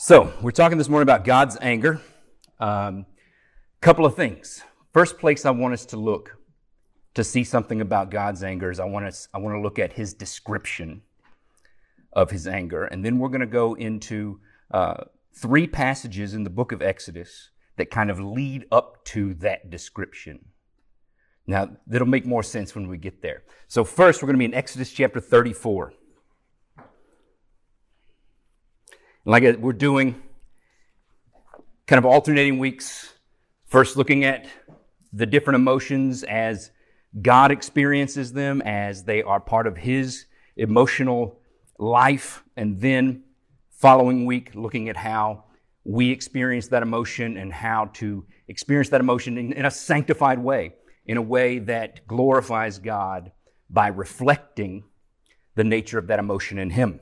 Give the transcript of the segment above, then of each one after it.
So, we're talking this morning about God's anger. A um, couple of things. First place I want us to look to see something about God's anger is I want, us, I want to look at his description of his anger. And then we're going to go into uh, three passages in the book of Exodus that kind of lead up to that description. Now, that'll make more sense when we get there. So, first, we're going to be in Exodus chapter 34. Like uh, we're doing kind of alternating weeks, first looking at the different emotions as God experiences them, as they are part of His emotional life, and then following week looking at how we experience that emotion and how to experience that emotion in, in a sanctified way, in a way that glorifies God by reflecting the nature of that emotion in Him.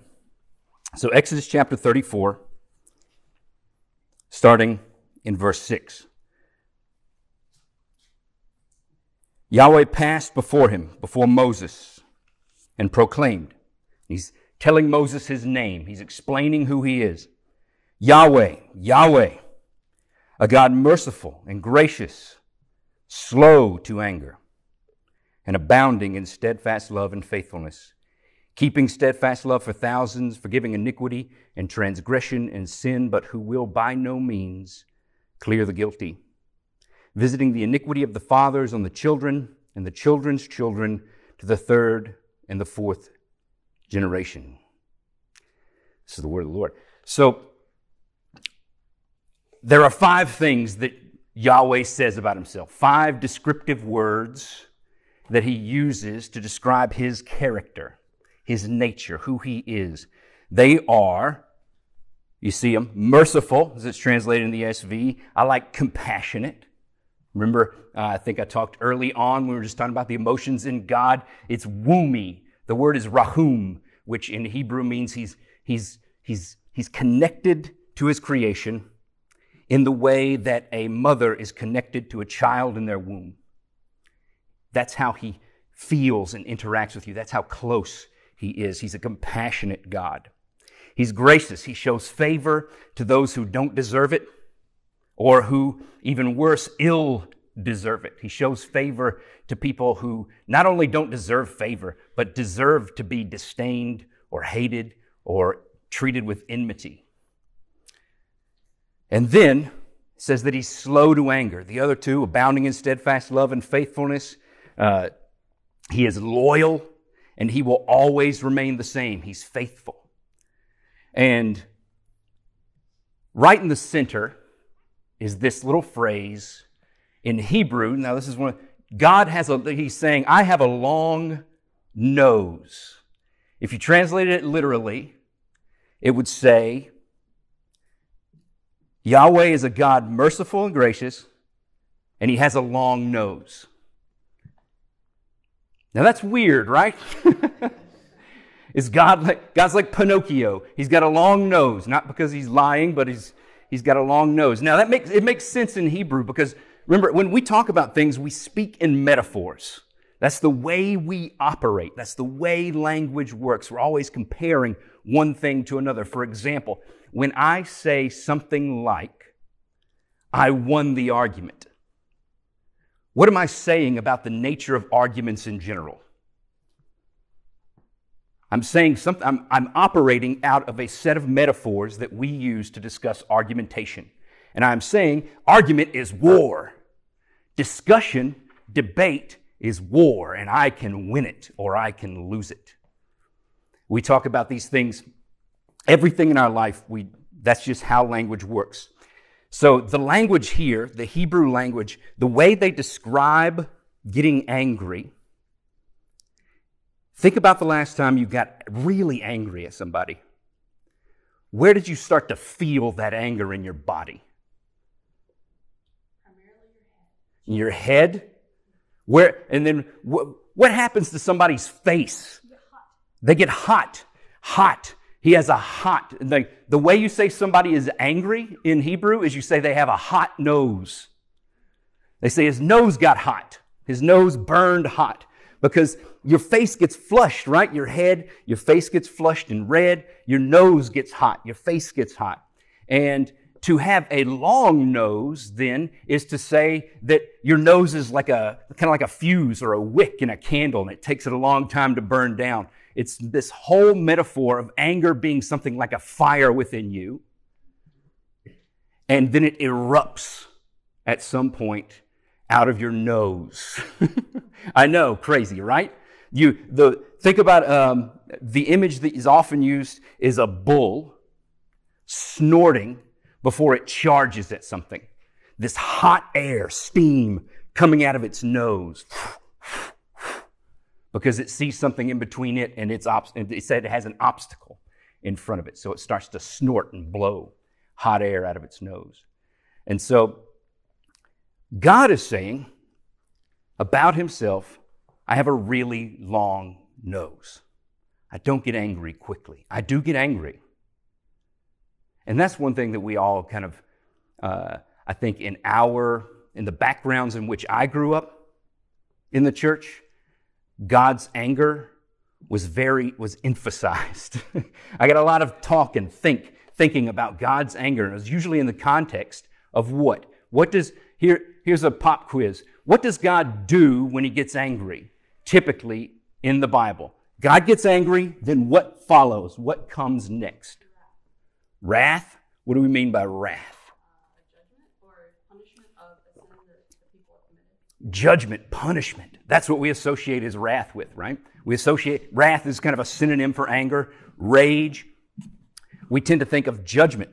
So, Exodus chapter 34, starting in verse 6. Yahweh passed before him, before Moses, and proclaimed. He's telling Moses his name, he's explaining who he is. Yahweh, Yahweh, a God merciful and gracious, slow to anger, and abounding in steadfast love and faithfulness keeping steadfast love for thousands, forgiving iniquity and transgression and sin, but who will by no means clear the guilty, visiting the iniquity of the fathers on the children and the children's children to the third and the fourth generation. This is the word of the Lord. So, there are five things that Yahweh says about himself, five descriptive words that he uses to describe his character his nature, who he is. They are, you see them, merciful, as it's translated in the ESV. I like compassionate. Remember, uh, I think I talked early on, we were just talking about the emotions in God. It's woomy. The word is rahum, which in Hebrew means he's, he's, he's, he's connected to his creation in the way that a mother is connected to a child in their womb. That's how he feels and interacts with you. That's how close he is. He's a compassionate God. He's gracious. He shows favor to those who don't deserve it or who, even worse, ill deserve it. He shows favor to people who not only don't deserve favor, but deserve to be disdained or hated or treated with enmity. And then says that he's slow to anger. The other two, abounding in steadfast love and faithfulness. Uh, he is loyal and he will always remain the same. He's faithful. And right in the center is this little phrase in Hebrew. Now, this is one, God has a, he's saying, I have a long nose. If you translated it literally, it would say, Yahweh is a God merciful and gracious, and he has a long nose. Now that's weird, right? Is God like God's like Pinocchio? He's got a long nose, not because he's lying, but he's he's got a long nose. Now that makes it makes sense in Hebrew because remember when we talk about things, we speak in metaphors. That's the way we operate. That's the way language works. We're always comparing one thing to another. For example, when I say something like, I won the argument, what am I saying about the nature of arguments in general? I'm saying something, I'm, I'm, operating out of a set of metaphors that we use to discuss argumentation. And I'm saying argument is war. Discussion, debate is war, and I can win it or I can lose it. We talk about these things, everything in our life, we, that's just how language works. So the language here, the Hebrew language, the way they describe getting angry, think about the last time you got really angry at somebody. Where did you start to feel that anger in your body? In your head? Where and then what, what happens to somebody's face? They get hot. Hot. He has a hot, the, the way you say somebody is angry in Hebrew is you say they have a hot nose. They say his nose got hot. His nose burned hot because your face gets flushed, right? Your head, your face gets flushed and red. Your nose gets hot. Your face gets hot. And to have a long nose, then, is to say that your nose is like a kind of like a fuse or a wick in a candle, and it takes it a long time to burn down. It's this whole metaphor of anger being something like a fire within you, and then it erupts at some point out of your nose. I know, crazy, right? You the think about um, the image that is often used is a bull snorting before it charges at something. This hot air, steam coming out of its nose because it sees something in between it and its it said it has an obstacle in front of it. So it starts to snort and blow hot air out of its nose. And so God is saying about himself, I have a really long nose. I don't get angry quickly. I do get angry. And that's one thing that we all kind of, uh, I think, in our, in the backgrounds in which I grew up in the church, God's anger was very, was emphasized. I got a lot of talk and think, thinking about God's anger. And it was usually in the context of what? What does, here, here's a pop quiz. What does God do when he gets angry? Typically in the Bible. God gets angry, then what follows? What comes next? Wrath? What do we mean by wrath? Uh, judgment or punishment of a sin that people have committed? Judgment, punishment. That's what we associate as wrath with, right? We associate wrath is kind of a synonym for anger, rage. We tend to think of judgment.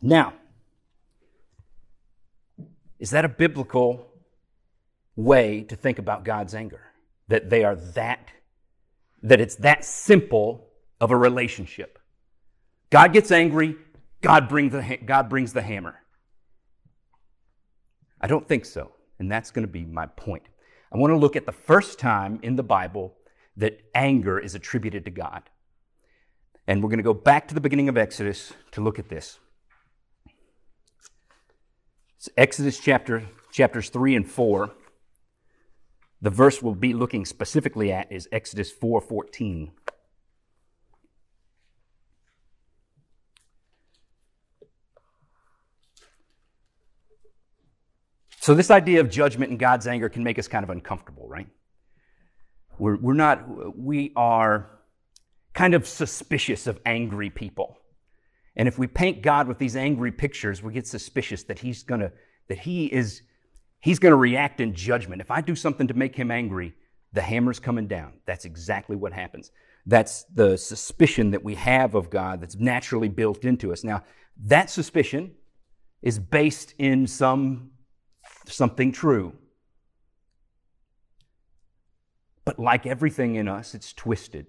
Now, is that a biblical way to think about God's anger? That they are that, that it's that simple of a relationship. God gets angry, God brings the, God brings the hammer. I don't think so, and that's going to be my point. I want to look at the first time in the Bible that anger is attributed to God. And we're going to go back to the beginning of Exodus to look at this. Exodus chapter, chapters 3 and 4. The verse we'll be looking specifically at is Exodus 4:14. So this idea of judgment and God's anger can make us kind of uncomfortable, right? We're, we're not, we are kind of suspicious of angry people. And if we paint God with these angry pictures, we get suspicious that he's gonna, that he is, he's gonna react in judgment. If I do something to make him angry, the hammer's coming down. That's exactly what happens. That's the suspicion that we have of God that's naturally built into us. Now, that suspicion is based in some something true. But like everything in us, it's twisted.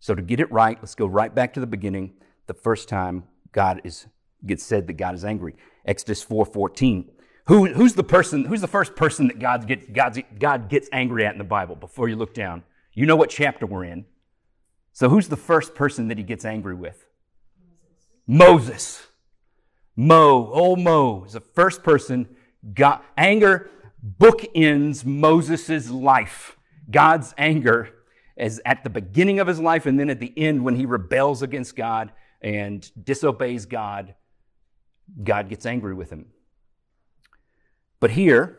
So to get it right, let's go right back to the beginning the first time God is gets said that God is angry. Exodus 4:14. Who, who's the person, who's the first person that God gets, God's, God gets angry at in the Bible before you look down? You know what chapter we're in. So who's the first person that he gets angry with? Moses. Moses. Mo, old Mo is the first person. God, anger bookends Moses' life. God's anger is at the beginning of his life and then at the end when he rebels against God and disobeys God, God gets angry with him. But here,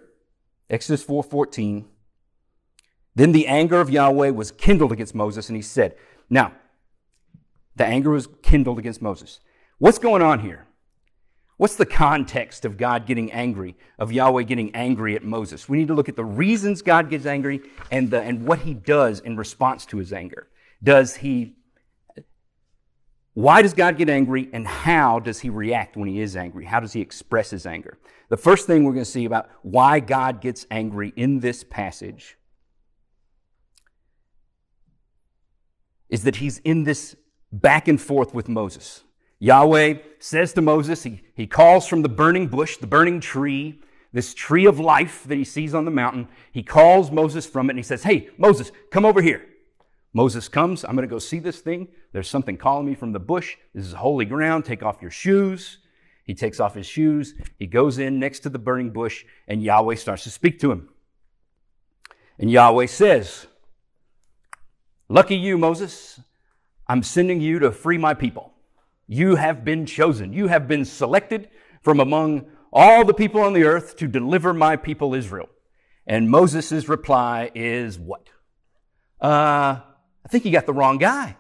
Exodus 4:14, then the anger of Yahweh was kindled against Moses, and he said, Now, the anger was kindled against Moses. What's going on here? What's the context of God getting angry, of Yahweh getting angry at Moses? We need to look at the reasons God gets angry and, the, and what he does in response to his anger. Does he why does God get angry and how does he react when he is angry? How does he express his anger? The first thing we're going to see about why God gets angry in this passage is that he's in this back and forth with Moses. Yahweh says to Moses, he, he calls from the burning bush, the burning tree, this tree of life that he sees on the mountain. He calls Moses from it and he says, Hey, Moses, come over here. Moses comes, I'm going to go see this thing. There's something calling me from the bush. This is holy ground. Take off your shoes. He takes off his shoes. He goes in next to the burning bush, and Yahweh starts to speak to him. And Yahweh says, Lucky you, Moses. I'm sending you to free my people. You have been chosen. You have been selected from among all the people on the earth to deliver my people Israel. And Moses' reply is what? Uh, I think you got the wrong guy.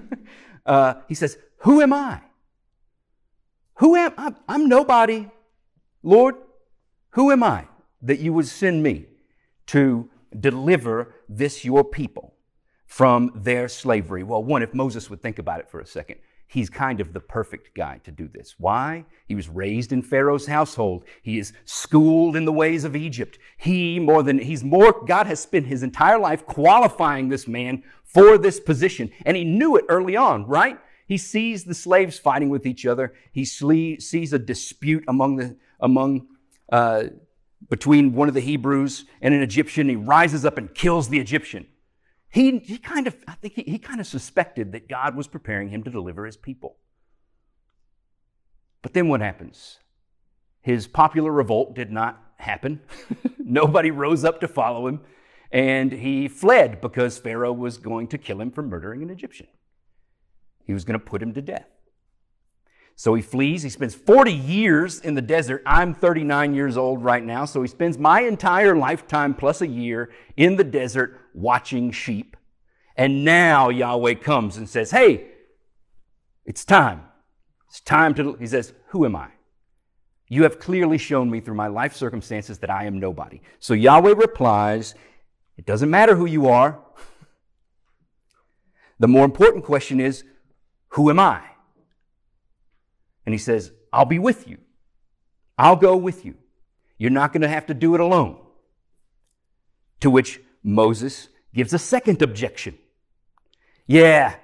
uh, he says, Who am I? Who am I? I'm nobody. Lord, who am I that you would send me to deliver this your people from their slavery? Well, one, if Moses would think about it for a second, he's kind of the perfect guy to do this. Why? He was raised in Pharaoh's household. He is schooled in the ways of Egypt. He more than, he's more, God has spent his entire life qualifying this man for this position. And he knew it early on, right? He sees the slaves fighting with each other. He sees a dispute among the, among, uh, between one of the Hebrews and an Egyptian. He rises up and kills the Egyptian. He, he kind of, I think he, he kind of suspected that God was preparing him to deliver his people. But then what happens? His popular revolt did not happen. Nobody rose up to follow him, and he fled because Pharaoh was going to kill him for murdering an Egyptian. He was going to put him to death. So he flees. He spends 40 years in the desert. I'm 39 years old right now. So he spends my entire lifetime plus a year in the desert watching sheep. And now Yahweh comes and says, Hey, it's time. It's time to, he says, Who am I? You have clearly shown me through my life circumstances that I am nobody. So Yahweh replies, It doesn't matter who you are. The more important question is, Who am I? And he says, I'll be with you. I'll go with you. You're not going to have to do it alone. To which Moses gives a second objection. Yeah,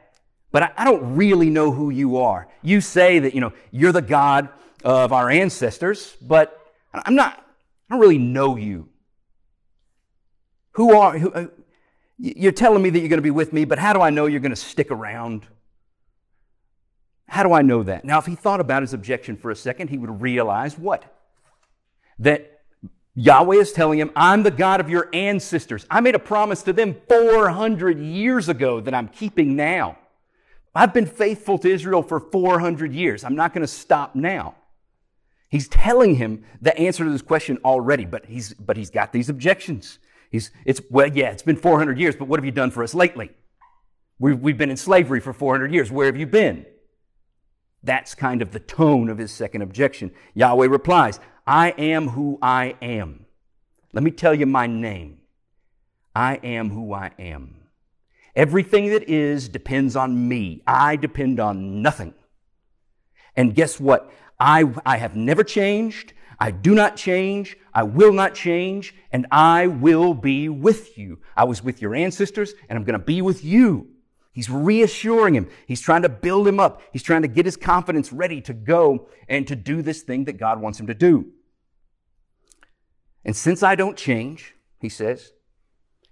but I, don't really know who you are. You say that, you know, you're the God of our ancestors, but I'm not, I don't really know you. Who are, who, uh, you're telling me that you're going to be with me, but how do I know you're going to stick around? How do I know that? Now, if he thought about his objection for a second, he would realize what? That Yahweh is telling him, I'm the God of your ancestors. I made a promise to them 400 years ago that I'm keeping now. I've been faithful to Israel for 400 years. I'm not going to stop now. He's telling him the answer to this question already, but he's, but he's got these objections. He's, it's, well, yeah, it's been 400 years, but what have you done for us lately? We've, we've been in slavery for 400 years. Where have you been? That's kind of the tone of his second objection. Yahweh replies, I am who I am. Let me tell you my name. I am who I am. Everything that is depends on me. I depend on nothing. And guess what? I, I have never changed. I do not change. I will not change. And I will be with you. I was with your ancestors and I'm going to be with you. He's reassuring him. He's trying to build him up. He's trying to get his confidence ready to go and to do this thing that God wants him to do. And since I don't change, he says,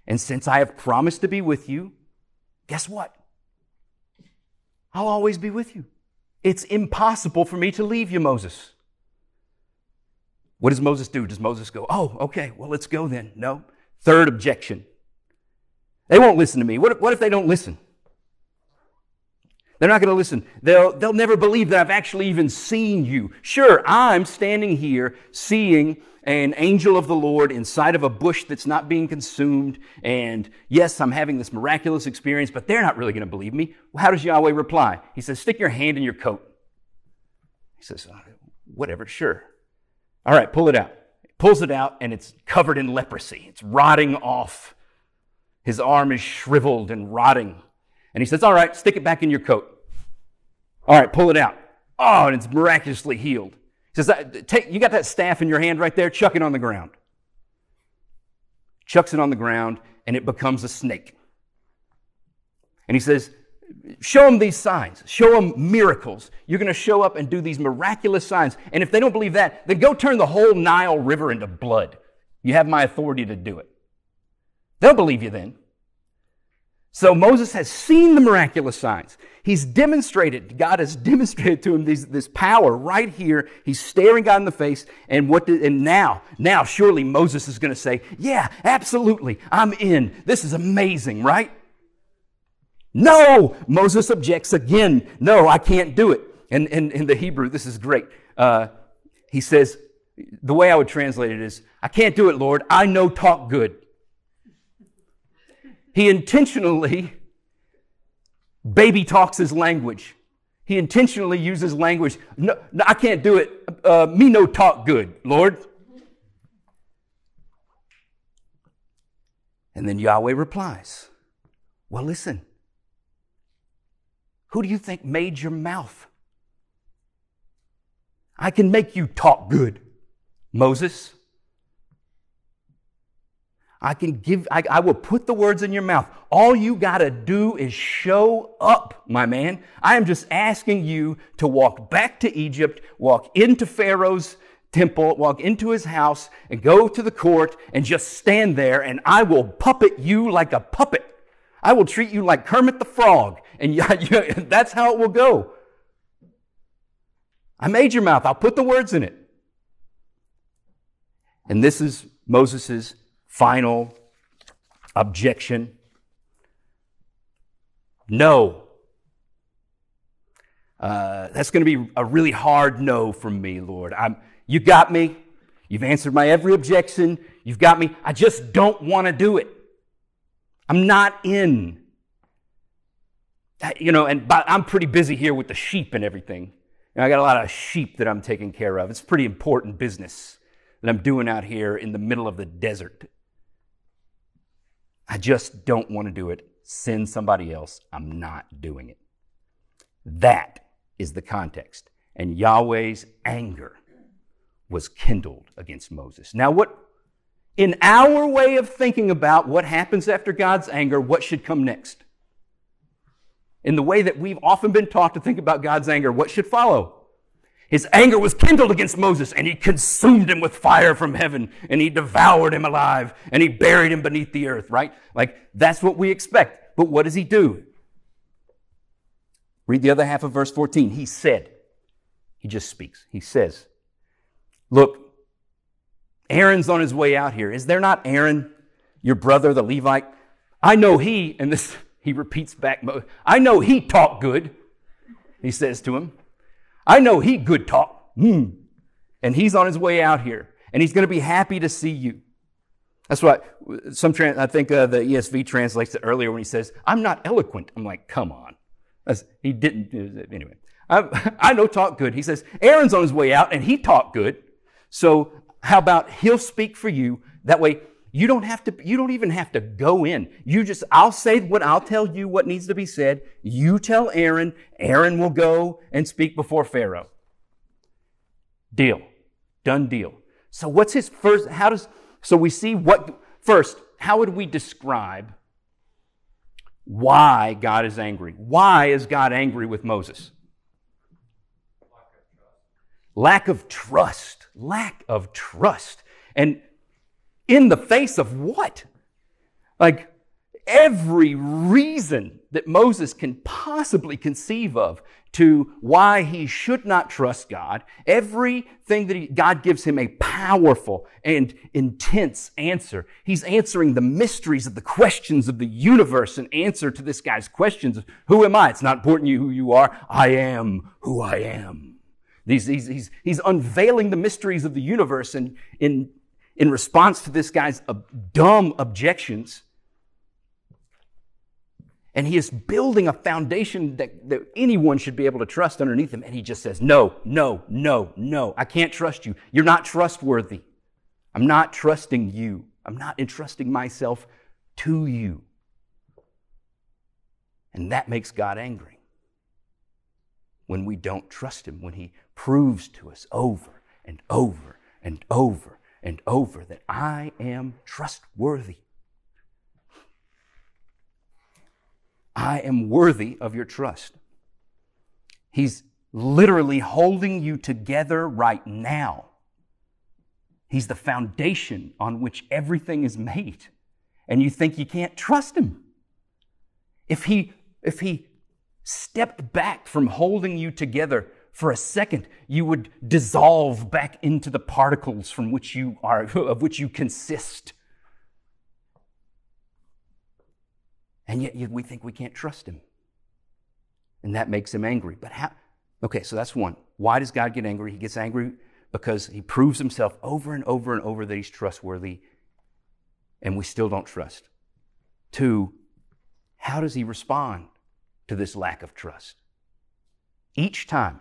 and since I have promised to be with you, guess what? I'll always be with you. It's impossible for me to leave you, Moses. What does Moses do? Does Moses go, oh, okay, well, let's go then? No. Third objection. They won't listen to me. What if, what if they don't listen? They're not going to listen. They'll, they'll never believe that I've actually even seen you. Sure, I'm standing here seeing an angel of the Lord inside of a bush that's not being consumed. And yes, I'm having this miraculous experience, but they're not really going to believe me. Well, how does Yahweh reply? He says, Stick your hand in your coat. He says, uh, Whatever, sure. All right, pull it out. Pulls it out, and it's covered in leprosy. It's rotting off. His arm is shriveled and rotting. And he says, All right, stick it back in your coat. All right, pull it out. Oh, and it's miraculously healed. He says, Take, You got that staff in your hand right there? Chuck it on the ground. Chucks it on the ground, and it becomes a snake. And he says, Show them these signs. Show them miracles. You're going to show up and do these miraculous signs. And if they don't believe that, then go turn the whole Nile River into blood. You have my authority to do it. They'll believe you then. So Moses has seen the miraculous signs. He's demonstrated, God has demonstrated to him this power right here. He's staring God in the face. And what did, and now, now surely Moses is going to say, yeah, absolutely. I'm in. This is amazing, right? No, Moses objects again. No, I can't do it. And in the Hebrew, this is great. Uh, he says, the way I would translate it is, I can't do it, Lord. I know talk good. He intentionally baby talks his language. He intentionally uses language. No, no I can't do it. Uh, me no talk good, Lord. And then Yahweh replies, Well, listen. Who do you think made your mouth? I can make you talk good, Moses. I can give, I, I, will put the words in your mouth. All you got to do is show up, my man. I am just asking you to walk back to Egypt, walk into Pharaoh's temple, walk into his house, and go to the court and just stand there, and I will puppet you like a puppet. I will treat you like Kermit the Frog, and that's how it will go. I made your mouth, I'll put the words in it. And this is Moses' final objection. No. Uh, that's going to be a really hard no from me, Lord. I'm, you got me. You've answered my every objection. You've got me. I just don't want to do it. I'm not in. You know, and I'm pretty busy here with the sheep and everything. I got a lot of sheep that I'm taking care of. It's pretty important business that I'm doing out here in the middle of the desert. I just don't want to do it. Send somebody else. I'm not doing it. That is the context. And Yahweh's anger was kindled against Moses. Now, what, in our way of thinking about what happens after God's anger, what should come next? In the way that we've often been taught to think about God's anger, what should follow? His anger was kindled against Moses, and he consumed him with fire from heaven, and he devoured him alive, and he buried him beneath the earth, right? Like, that's what we expect. But what does he do? Read the other half of verse 14. He said, he just speaks. He says, Look, Aaron's on his way out here. Is there not Aaron, your brother, the Levite? I know he, and this, he repeats back, I know he talked good, he says to him. I know he good talk. Hmm. And he's on his way out here, and he's going to be happy to see you. That's what some, trans, I think uh, the ESV translates it earlier when he says, I'm not eloquent. I'm like, come on. That's, he didn't, anyway. I, I know talk good. He says, Aaron's on his way out, and he talked good. So how about he'll speak for you? That way you don't have to, you don't even have to go in. You just, I'll say what, I'll tell you what needs to be said. You tell Aaron. Aaron will go and speak before Pharaoh. Deal. Done deal. So what's his first, how does, so we see what, first, how would we describe why God is angry? Why is God angry with Moses? Lack of trust. Lack of trust. And in the face of what? Like every reason that Moses can possibly conceive of to why he should not trust God, everything that he, God gives him a powerful and intense answer. He's answering the mysteries of the questions of the universe in answer to this guy's questions. Who am I? It's not important you who you are. I am who I am. He's, he's, he's, he's unveiling the mysteries of the universe and in, in response to this guy's dumb objections. And he is building a foundation that, that anyone should be able to trust underneath him. And he just says, No, no, no, no. I can't trust you. You're not trustworthy. I'm not trusting you. I'm not entrusting myself to you. And that makes God angry when we don't trust Him, when He proves to us over and over and over and over that I am trustworthy. I am worthy of your trust. He's literally holding you together right now. He's the foundation on which everything is made. And you think you can't trust him. If he, if he stepped back from holding you together for a second, you would dissolve back into the particles from which you are, of which you consist. And yet we think we can't trust him. And that makes him angry. But how, Okay, so that's one. Why does God get angry? He gets angry because he proves himself over and over and over that he's trustworthy, and we still don't trust. Two, how does he respond to this lack of trust? Each time,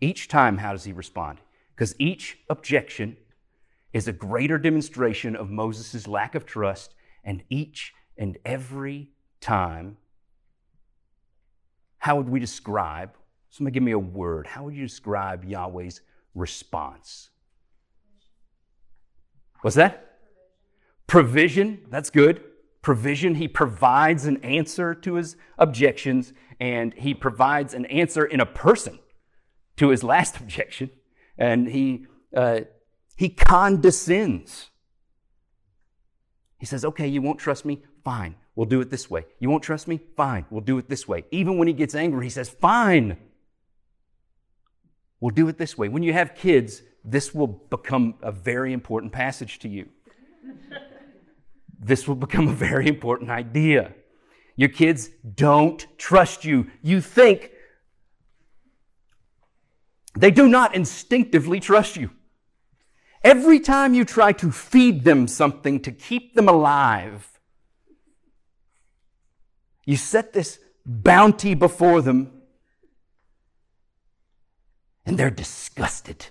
each time, how does he respond? Because each objection is a greater demonstration of Moses' lack of trust, and each and every time, how would we describe? Somebody give me a word. How would you describe Yahweh's response? What's that? Provision. That's good. Provision. He provides an answer to his objections, and he provides an answer in a person to his last objection. And he, uh, he condescends. He says, Okay, you won't trust me? Fine, we'll do it this way. You won't trust me? Fine, we'll do it this way. Even when he gets angry, he says, Fine, we'll do it this way. When you have kids, this will become a very important passage to you. this will become a very important idea. Your kids don't trust you. You think they do not instinctively trust you. Every time you try to feed them something to keep them alive, you set this bounty before them and they're disgusted.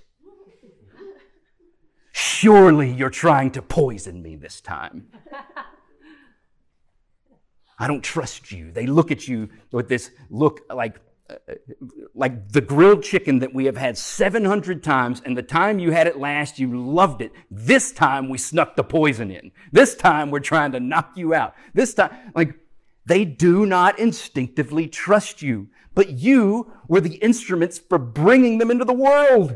Surely you're trying to poison me this time. I don't trust you. They look at you with this look like like the grilled chicken that we have had 700 times, and the time you had it last, you loved it. This time we snuck the poison in. This time we're trying to knock you out. This time, like, they do not instinctively trust you, but you were the instruments for bringing them into the world.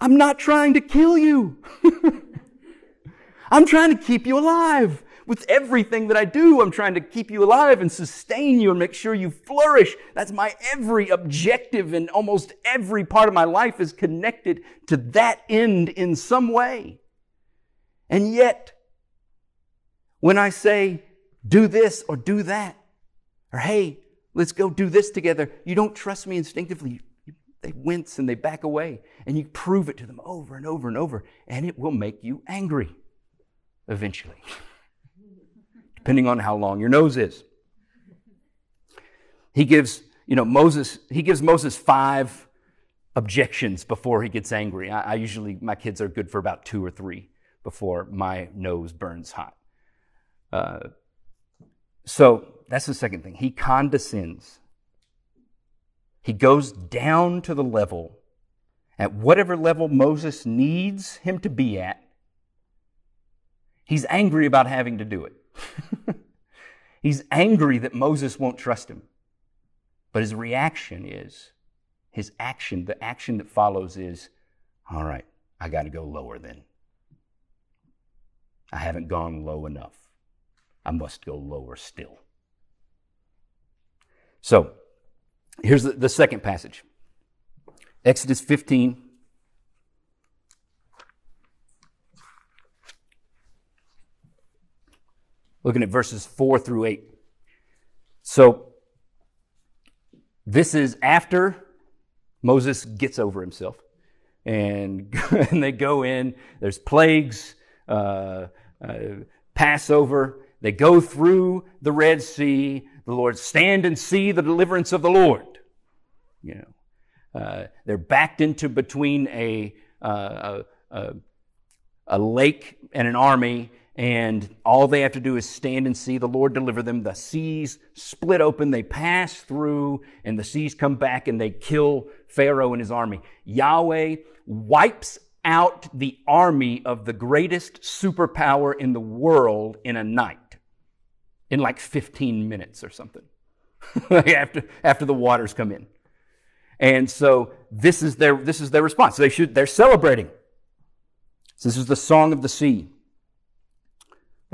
I'm not trying to kill you. I'm trying to keep you alive. With everything that I do, I'm trying to keep you alive and sustain you and make sure you flourish. That's my every objective and almost every part of my life is connected to that end in some way. And yet, when I say, do this or do that, or hey, let's go do this together, you don't trust me instinctively. They wince and they back away, and you prove it to them over and over and over, and it will make you angry eventually. depending on how long your nose is. He gives, you know, Moses, he gives Moses five objections before he gets angry. I, I usually, my kids are good for about two or three before my nose burns hot. Uh, so that's the second thing. He condescends. He goes down to the level, at whatever level Moses needs him to be at. He's angry about having to do it. He's angry that Moses won't trust him. But his reaction is, his action, the action that follows is, all right, I got to go lower then. I haven't gone low enough. I must go lower still. So, here's the, the second passage Exodus 15, looking at verses 4 through 8. So, this is after Moses gets over himself. And, and they go in, there's plagues, uh, uh, Passover. They go through the Red Sea. The Lord stand and see the deliverance of the Lord. You know, uh, they're backed into between a, uh, a, a, a lake and an army, and all they have to do is stand and see the Lord deliver them. The seas split open, they pass through, and the seas come back and they kill Pharaoh and his army. Yahweh wipes out the army of the greatest superpower in the world in a night, in like 15 minutes or something, after, after the waters come in. And so this is their, this is their response. They should, they're celebrating. So this is the song of the sea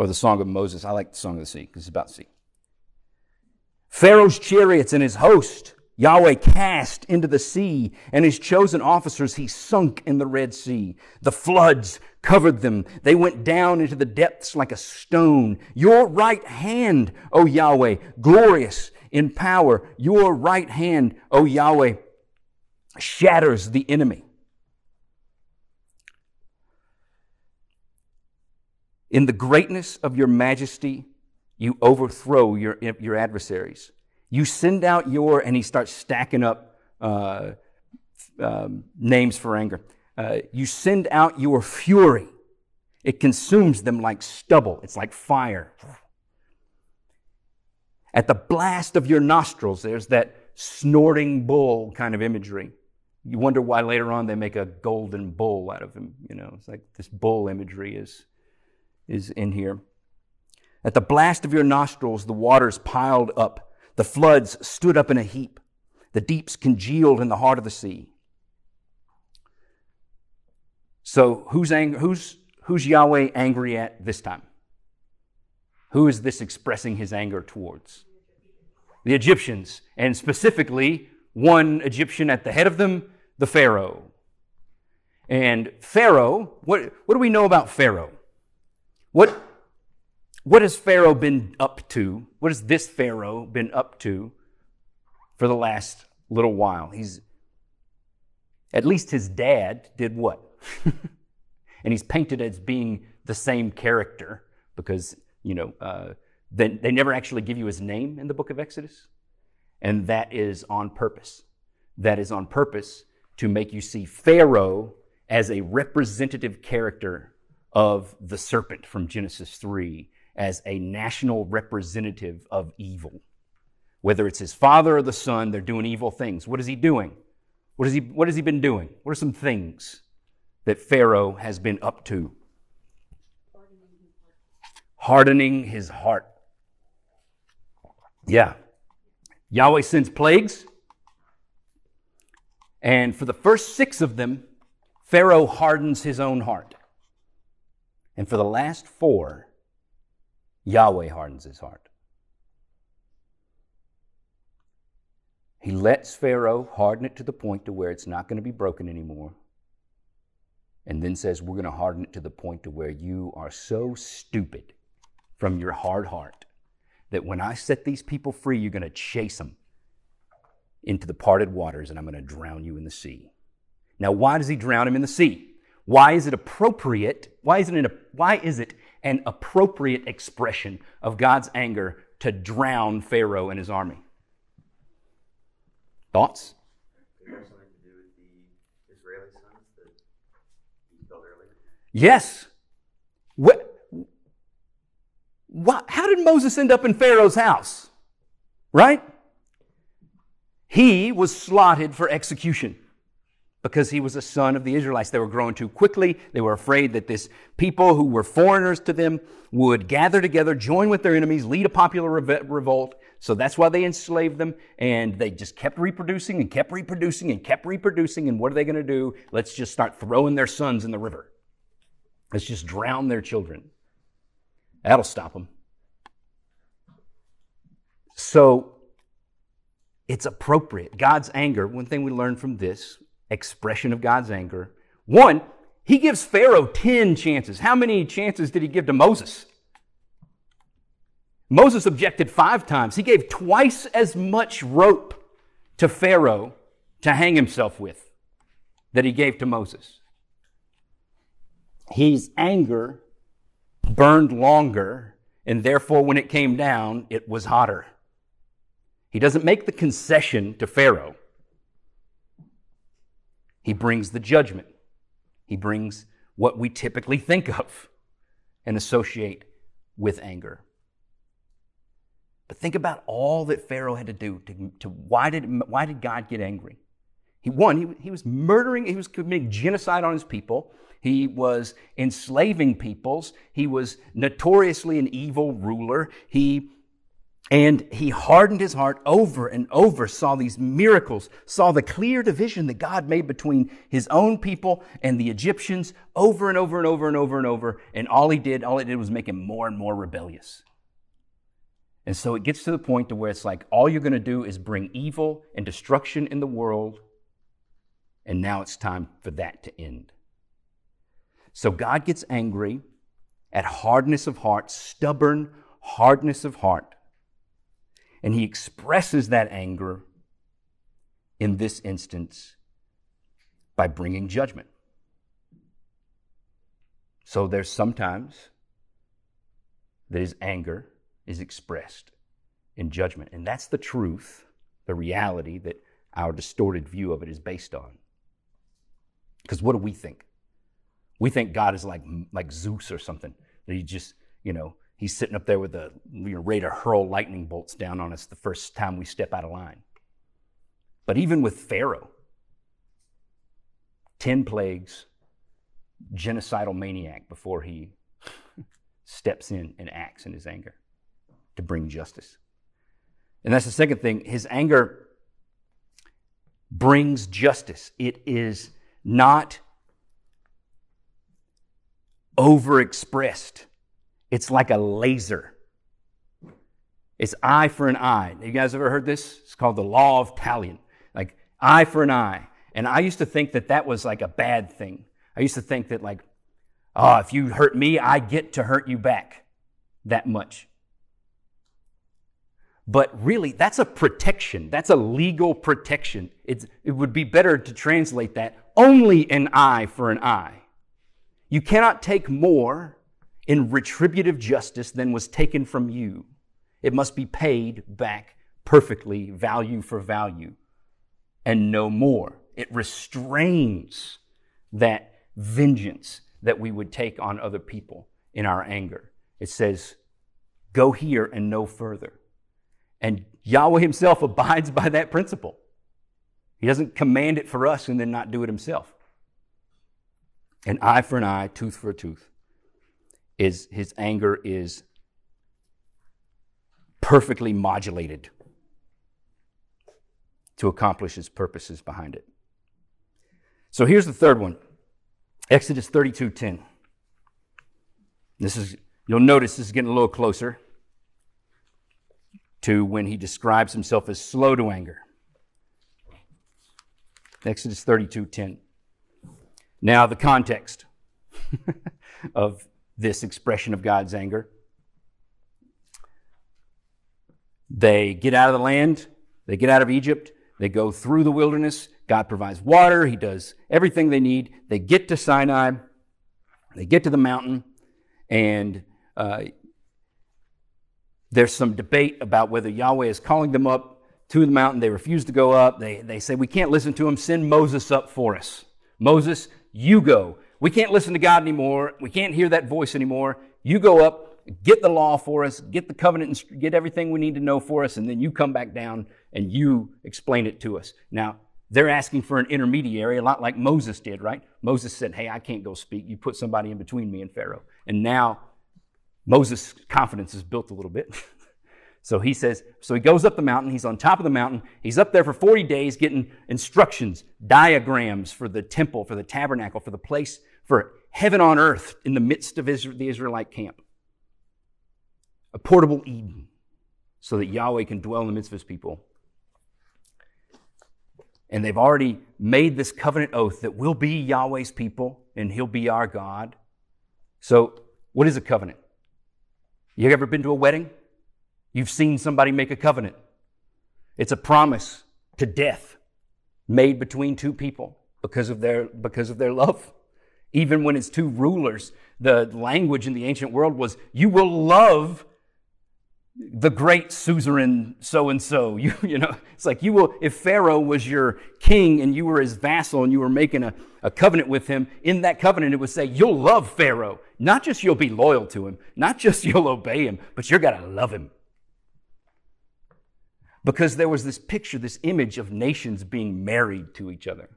or the Song of Moses. I like the Song of the Sea because it's about sea. Pharaoh's chariots and his host, Yahweh cast into the sea, and his chosen officers he sunk in the Red Sea. The floods covered them. They went down into the depths like a stone. Your right hand, O Yahweh, glorious in power. Your right hand, O Yahweh, shatters the enemy. In the greatness of your majesty, you overthrow your, your adversaries. You send out your, and he starts stacking up uh, um, names for anger. Uh, you send out your fury. It consumes them like stubble. It's like fire. At the blast of your nostrils, there's that snorting bull kind of imagery. You wonder why later on they make a golden bull out of him. You know, it's like this bull imagery is is in here. At the blast of your nostrils, the waters piled up, the floods stood up in a heap, the deeps congealed in the heart of the sea. So, who's, ang- who's, who's Yahweh angry at this time? Who is this expressing his anger towards? The Egyptians, and specifically one Egyptian at the head of them, the Pharaoh. And Pharaoh, what, what do we know about Pharaoh? What, what has Pharaoh been up to? What has this Pharaoh been up to for the last little while? He's, at least his dad did what? and he's painted as being the same character because, you know, uh, they, they never actually give you his name in the book of Exodus. And that is on purpose. That is on purpose to make you see Pharaoh as a representative character of the serpent from Genesis 3 as a national representative of evil. Whether it's his father or the son, they're doing evil things. What is he doing? What, is he, what has he been doing? What are some things that Pharaoh has been up to? Hardening his heart. Yeah. Yahweh sends plagues. And for the first six of them, Pharaoh hardens his own heart. And for the last four, Yahweh hardens his heart. He lets Pharaoh harden it to the point to where it's not going to be broken anymore. And then says, We're going to harden it to the point to where you are so stupid from your hard heart that when I set these people free, you're going to chase them into the parted waters and I'm going to drown you in the sea. Now, why does he drown him in the sea? Why is it appropriate? Why is it an, why is it an appropriate expression of God's anger to drown Pharaoh and his army? Thoughts? Yes. What, how did Moses end up in Pharaoh's house? Right? He was slotted for execution because he was a son of the Israelites. They were growing too quickly. They were afraid that this people who were foreigners to them would gather together, join with their enemies, lead a popular revolt. So that's why they enslaved them. And they just kept reproducing and kept reproducing and kept reproducing. And what are they going to do? Let's just start throwing their sons in the river. Let's just drown their children. That'll stop them. So it's appropriate. God's anger, one thing we learn from this expression of God's anger. One, he gives Pharaoh 10 chances. How many chances did he give to Moses? Moses objected five times. He gave twice as much rope to Pharaoh to hang himself with that he gave to Moses. His anger burned longer, and therefore, when it came down, it was hotter. He doesn't make the concession to Pharaoh. He brings the judgment. He brings what we typically think of and associate with anger. But think about all that Pharaoh had to do to, to why, did, why did God get angry? He one, he, he was murdering, he was committing genocide on his people. He was enslaving peoples. He was notoriously an evil ruler. He and he hardened his heart over and over, saw these miracles, saw the clear division that God made between his own people and the Egyptians over and over and over and over and over. And all he did, all it did was make him more and more rebellious. And so it gets to the point to where it's like all you're going to do is bring evil and destruction in the world. And now it's time for that to end. So God gets angry at hardness of heart, stubborn hardness of heart And he expresses that anger in this instance by bringing judgment. So there's sometimes that his anger is expressed in judgment. And that's the truth, the reality that our distorted view of it is based on. Because what do we think? We think God is like, like Zeus or something. That he just, you know, he's sitting up there with a you know, ready to hurl lightning bolts down on us the first time we step out of line. But even with Pharaoh, 10 plagues, genocidal maniac before he steps in and acts in his anger to bring justice. And that's the second thing. His anger brings justice. It is not overexpressed. It's like a laser. It's eye for an eye. You guys ever heard this? It's called the law of Talion. Like eye for an eye. And I used to think that that was like a bad thing. I used to think that, like, oh, if you hurt me, I get to hurt you back that much. But really, that's a protection. That's a legal protection. It's, it would be better to translate that only an eye for an eye. You cannot take more in retributive justice than was taken from you. It must be paid back perfectly, value for value, and no more. It restrains that vengeance that we would take on other people in our anger. It says, go here and no further. And Yahweh himself abides by that principle. He doesn't command it for us and then not do it himself. An eye for an eye, tooth for a tooth. Is his anger is perfectly modulated to accomplish his purposes behind it. So here's the third one. Exodus 32:10. This is you'll notice this is getting a little closer to when he describes himself as slow to anger. Exodus 32:10. Now the context of this expression of God's anger. They get out of the land, they get out of Egypt, they go through the wilderness, God provides water, He does everything they need. They get to Sinai, they get to the mountain, and uh, there's some debate about whether Yahweh is calling them up to the mountain. They refuse to go up. They, they say, We can't listen to him. Send Moses up for us. Moses, you go. We can't listen to God anymore. We can't hear that voice anymore. You go up, get the law for us, get the covenant, get everything we need to know for us, and then you come back down and you explain it to us. Now, they're asking for an intermediary, a lot like Moses did, right? Moses said, Hey, I can't go speak. You put somebody in between me and Pharaoh. And now Moses' confidence is built a little bit. so he says, So he goes up the mountain. He's on top of the mountain. He's up there for 40 days getting instructions, diagrams for the temple, for the tabernacle, for the place, for heaven on earth in the midst of the Israelite camp. A portable Eden so that Yahweh can dwell in the midst of his people and they've already made this covenant oath that we'll be Yahweh's people and he'll be our God. So, what is a covenant? You ever been to a wedding? You've seen somebody make a covenant. It's a promise to death made between two people because of their, because of their love. Even when it's two rulers, the language in the ancient world was, you will love the great suzerain so and so. You, know, it's like you will, if Pharaoh was your king and you were his vassal and you were making a, a covenant with him, in that covenant it would say, you'll love Pharaoh. Not just you'll be loyal to him, not just you'll obey him, but you're to love him. Because there was this picture, this image of nations being married to each other.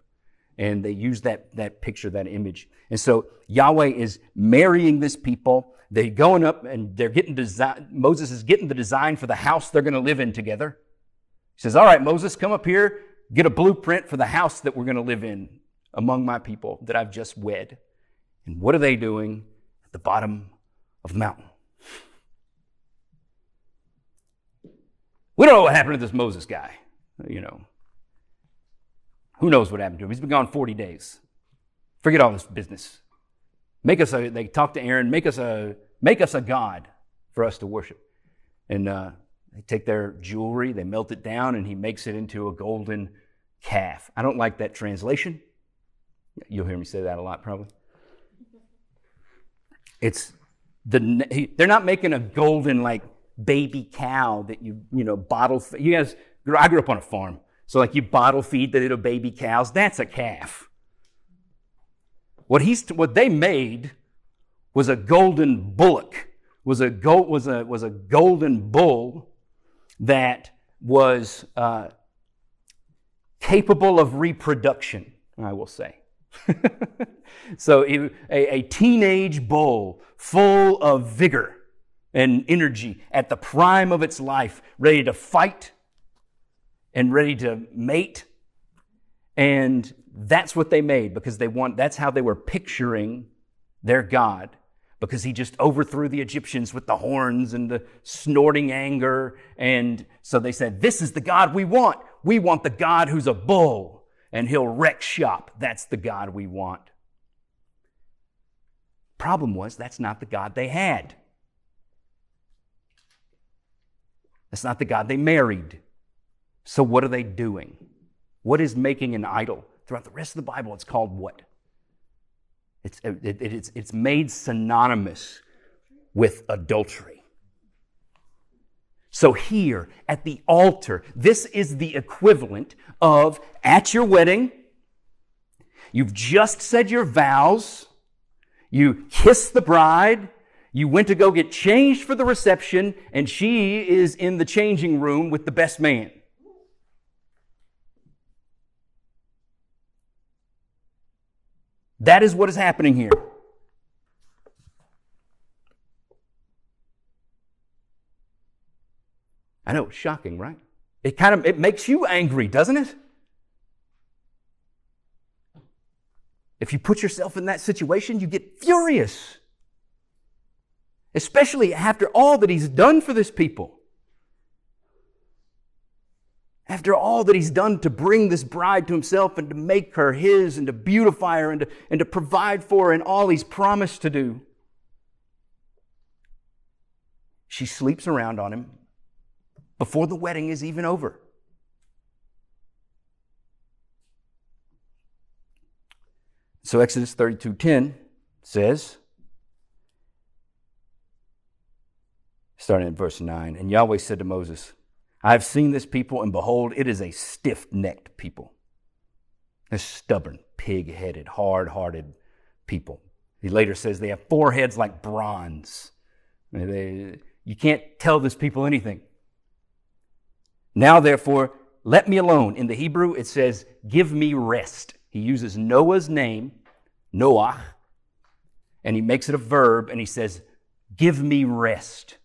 And they use that, that picture, that image. And so Yahweh is marrying this people they're going up and they're getting design. Moses is getting the design for the house they're going to live in together. He says, All right, Moses, come up here, get a blueprint for the house that we're going to live in among my people that I've just wed. And what are they doing at the bottom of the mountain? We don't know what happened to this Moses guy, you know. Who knows what happened to him? He's been gone 40 days. Forget all this business. Make us a, they talk to Aaron, make us a, make us a God for us to worship. And uh, They take their jewelry, they melt it down, and he makes it into a golden calf. I don't like that translation. You'll hear me say that a lot, probably. It's the they're not making a golden like baby cow that you you know bottle. You guys, I grew up on a farm, so like you bottle feed the little baby cows. That's a calf. What he's what they made was a golden bullock, was a gold was a was a golden bull that was uh, capable of reproduction. I will say. so a, a teenage bull full of vigor and energy at the prime of its life, ready to fight and ready to mate. And that's what they made because they want, that's how they were picturing their God because he just overthrew the Egyptians with the horns and the snorting anger. And so they said, This is the God we want. We want the God who's a bull and he'll wreck shop. That's the God we want. Problem was, that's not the God they had. That's not the God they married. So, what are they doing? What is making an idol? Throughout the rest of the Bible, it's called what? It's, it, it, it's, it's made synonymous with adultery. So, here at the altar, this is the equivalent of at your wedding, you've just said your vows, you kiss the bride, you went to go get changed for the reception, and she is in the changing room with the best man. That is what is happening here. I know, it's shocking, right? It kind of it makes you angry, doesn't it? If you put yourself in that situation, you get furious. Especially after all that he's done for this people. After all that he's done to bring this bride to himself and to make her his and to beautify her and to, and to provide for her and all he's promised to do. She sleeps around on him before the wedding is even over. So Exodus 32:10 says starting at verse 9, and Yahweh said to Moses, I have seen this people, and behold, it is a stiff necked people. A stubborn, pig headed, hard hearted people. He later says they have foreheads like bronze. They, you can't tell this people anything. Now, therefore, let me alone. In the Hebrew, it says, give me rest. He uses Noah's name, Noah, and he makes it a verb, and he says, give me rest.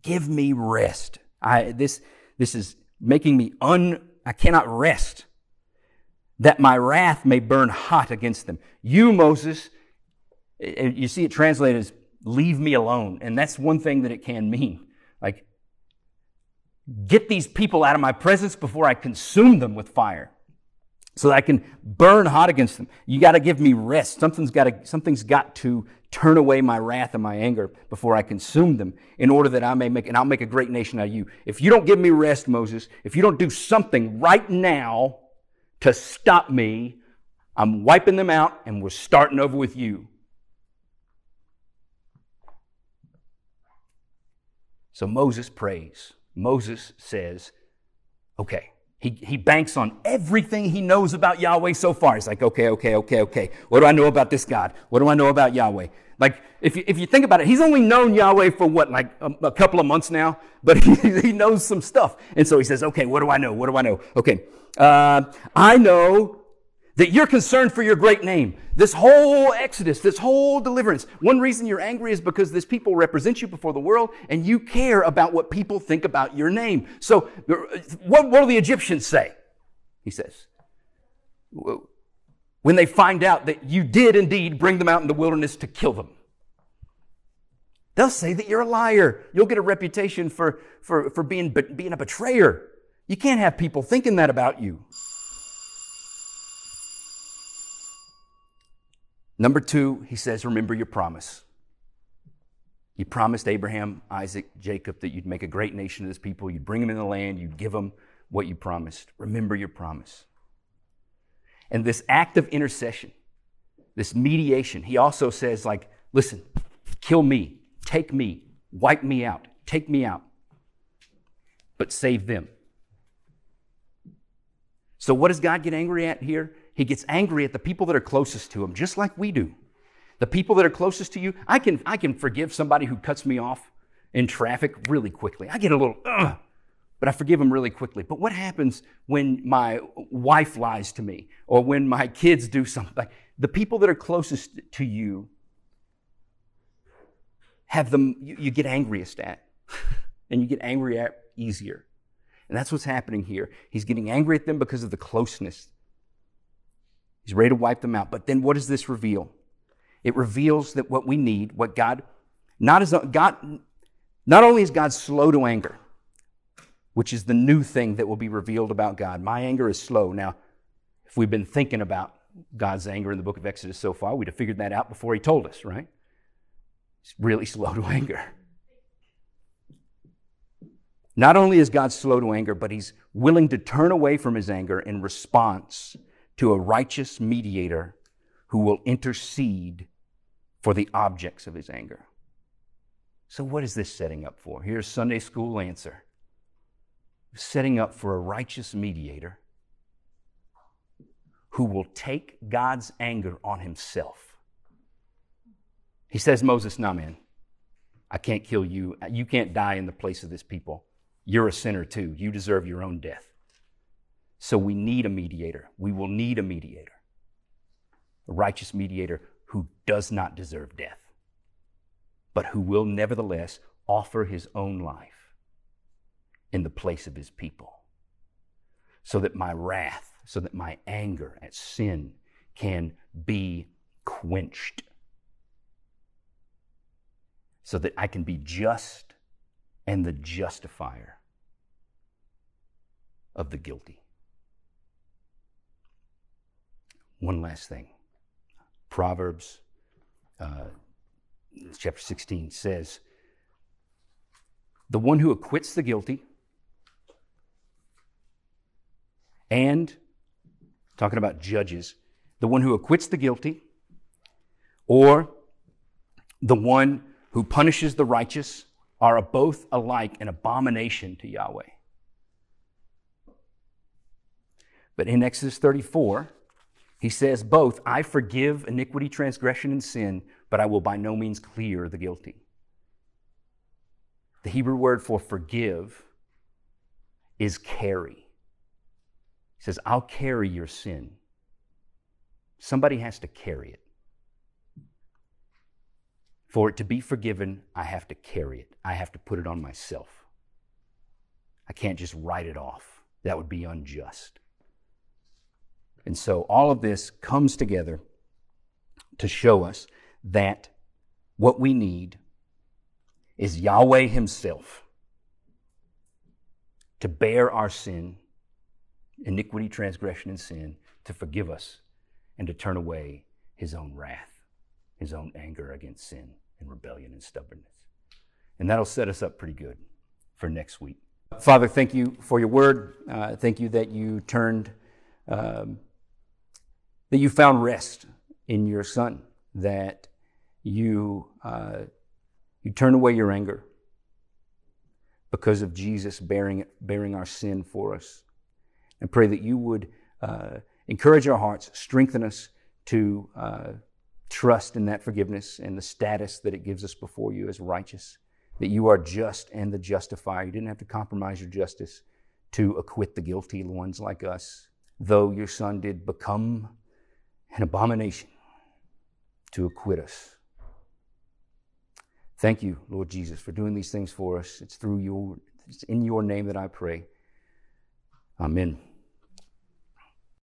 Give me rest. I, this, this is making me un, I cannot rest that my wrath may burn hot against them. You, Moses, you see it translated as leave me alone. And that's one thing that it can mean. Like, get these people out of my presence before I consume them with fire so that I can burn hot against them. You got to give me rest. Something's got to, something's got to turn away my wrath and my anger before I consume them in order that I may make, and I'll make a great nation out of you. If you don't give me rest, Moses, if you don't do something right now to stop me, I'm wiping them out and we're starting over with you. So Moses prays. Moses says, okay, he, he banks on everything he knows about Yahweh so far. He's like, okay, okay, okay, okay. What do I know about this God? What do I know about Yahweh? Like, if you, if you think about it, he's only known Yahweh for what, like a, a couple of months now, but he, he knows some stuff. And so he says, okay, what do I know? What do I know? Okay, uh, I know that you're concerned for your great name. This whole exodus, this whole deliverance. One reason you're angry is because this people represent you before the world and you care about what people think about your name. So, what, will the Egyptians say? He says, when they find out that you did indeed bring them out in the wilderness to kill them. They'll say that you're a liar. You'll get a reputation for, for, for being, being a betrayer. You can't have people thinking that about you. Number two, he says, remember your promise. You promised Abraham, Isaac, Jacob that you'd make a great nation of this people, you'd bring them in the land, you'd give them what you promised. Remember your promise. And this act of intercession, this mediation, he also says, like, listen, kill me, take me, wipe me out, take me out, but save them. So, what does God get angry at here? He gets angry at the people that are closest to him, just like we do. The people that are closest to you, I can, I can forgive somebody who cuts me off in traffic really quickly. I get a little, ugh, but I forgive them really quickly. But what happens when my wife lies to me or when my kids do something? The people that are closest to you have them, you, you get angriest at, and you get angry at easier. And that's what's happening here. He's getting angry at them because of the closeness. He's ready to wipe them out. But then what does this reveal? It reveals that what we need, what God, not as God, not only is God slow to anger, which is the new thing that will be revealed about God. My anger is slow. Now, if we've been thinking about God's anger in the book of Exodus so far, we'd have figured that out before he told us, right? He's really slow to anger. Not only is God slow to anger, but he's willing to turn away from his anger in response to a righteous mediator who will intercede for the objects of his anger. So, what is this setting up for? Here's Sunday school answer setting up for a righteous mediator who will take God's anger on himself. He says, Moses, nah, man, I can't kill you. You can't die in the place of this people. You're a sinner too. You deserve your own death. So we need a mediator. We will need a mediator, a righteous mediator who does not deserve death, but who will nevertheless offer his own life in the place of his people, so that my wrath, so that my anger at sin can be quenched, so that I can be just and the justifier of the guilty. One last thing. Proverbs uh, chapter 16 says, The one who acquits the guilty and, talking about judges, the one who acquits the guilty or the one who punishes the righteous are both alike an abomination to Yahweh. But in Exodus 34, he says both, I forgive iniquity, transgression, and sin, but I will by no means clear the guilty. The Hebrew word for forgive is carry. He says, I'll carry your sin. Somebody has to carry it. For it to be forgiven, I have to carry it. I have to put it on myself. I can't just write it off. That would be unjust. And so all of this comes together to show us that what we need is Yahweh Himself to bear our sin, iniquity, transgression, and sin, to forgive us, and to turn away His own wrath, His own anger against sin and rebellion and stubbornness. And that'll set us up pretty good for next week. Father, thank you for your word. Uh, thank you that you turned um, that you found rest in your Son, that you, uh, you turn away your anger because of Jesus bearing, bearing our sin for us. And pray that you would uh, encourage our hearts, strengthen us to uh, trust in that forgiveness and the status that it gives us before you as righteous, that you are just and the justifier. You didn't have to compromise your justice to acquit the guilty ones like us, though your Son did become an abomination to acquit us. Thank you, Lord Jesus, for doing these things for us. It's through your, it's in your name that I pray. Amen.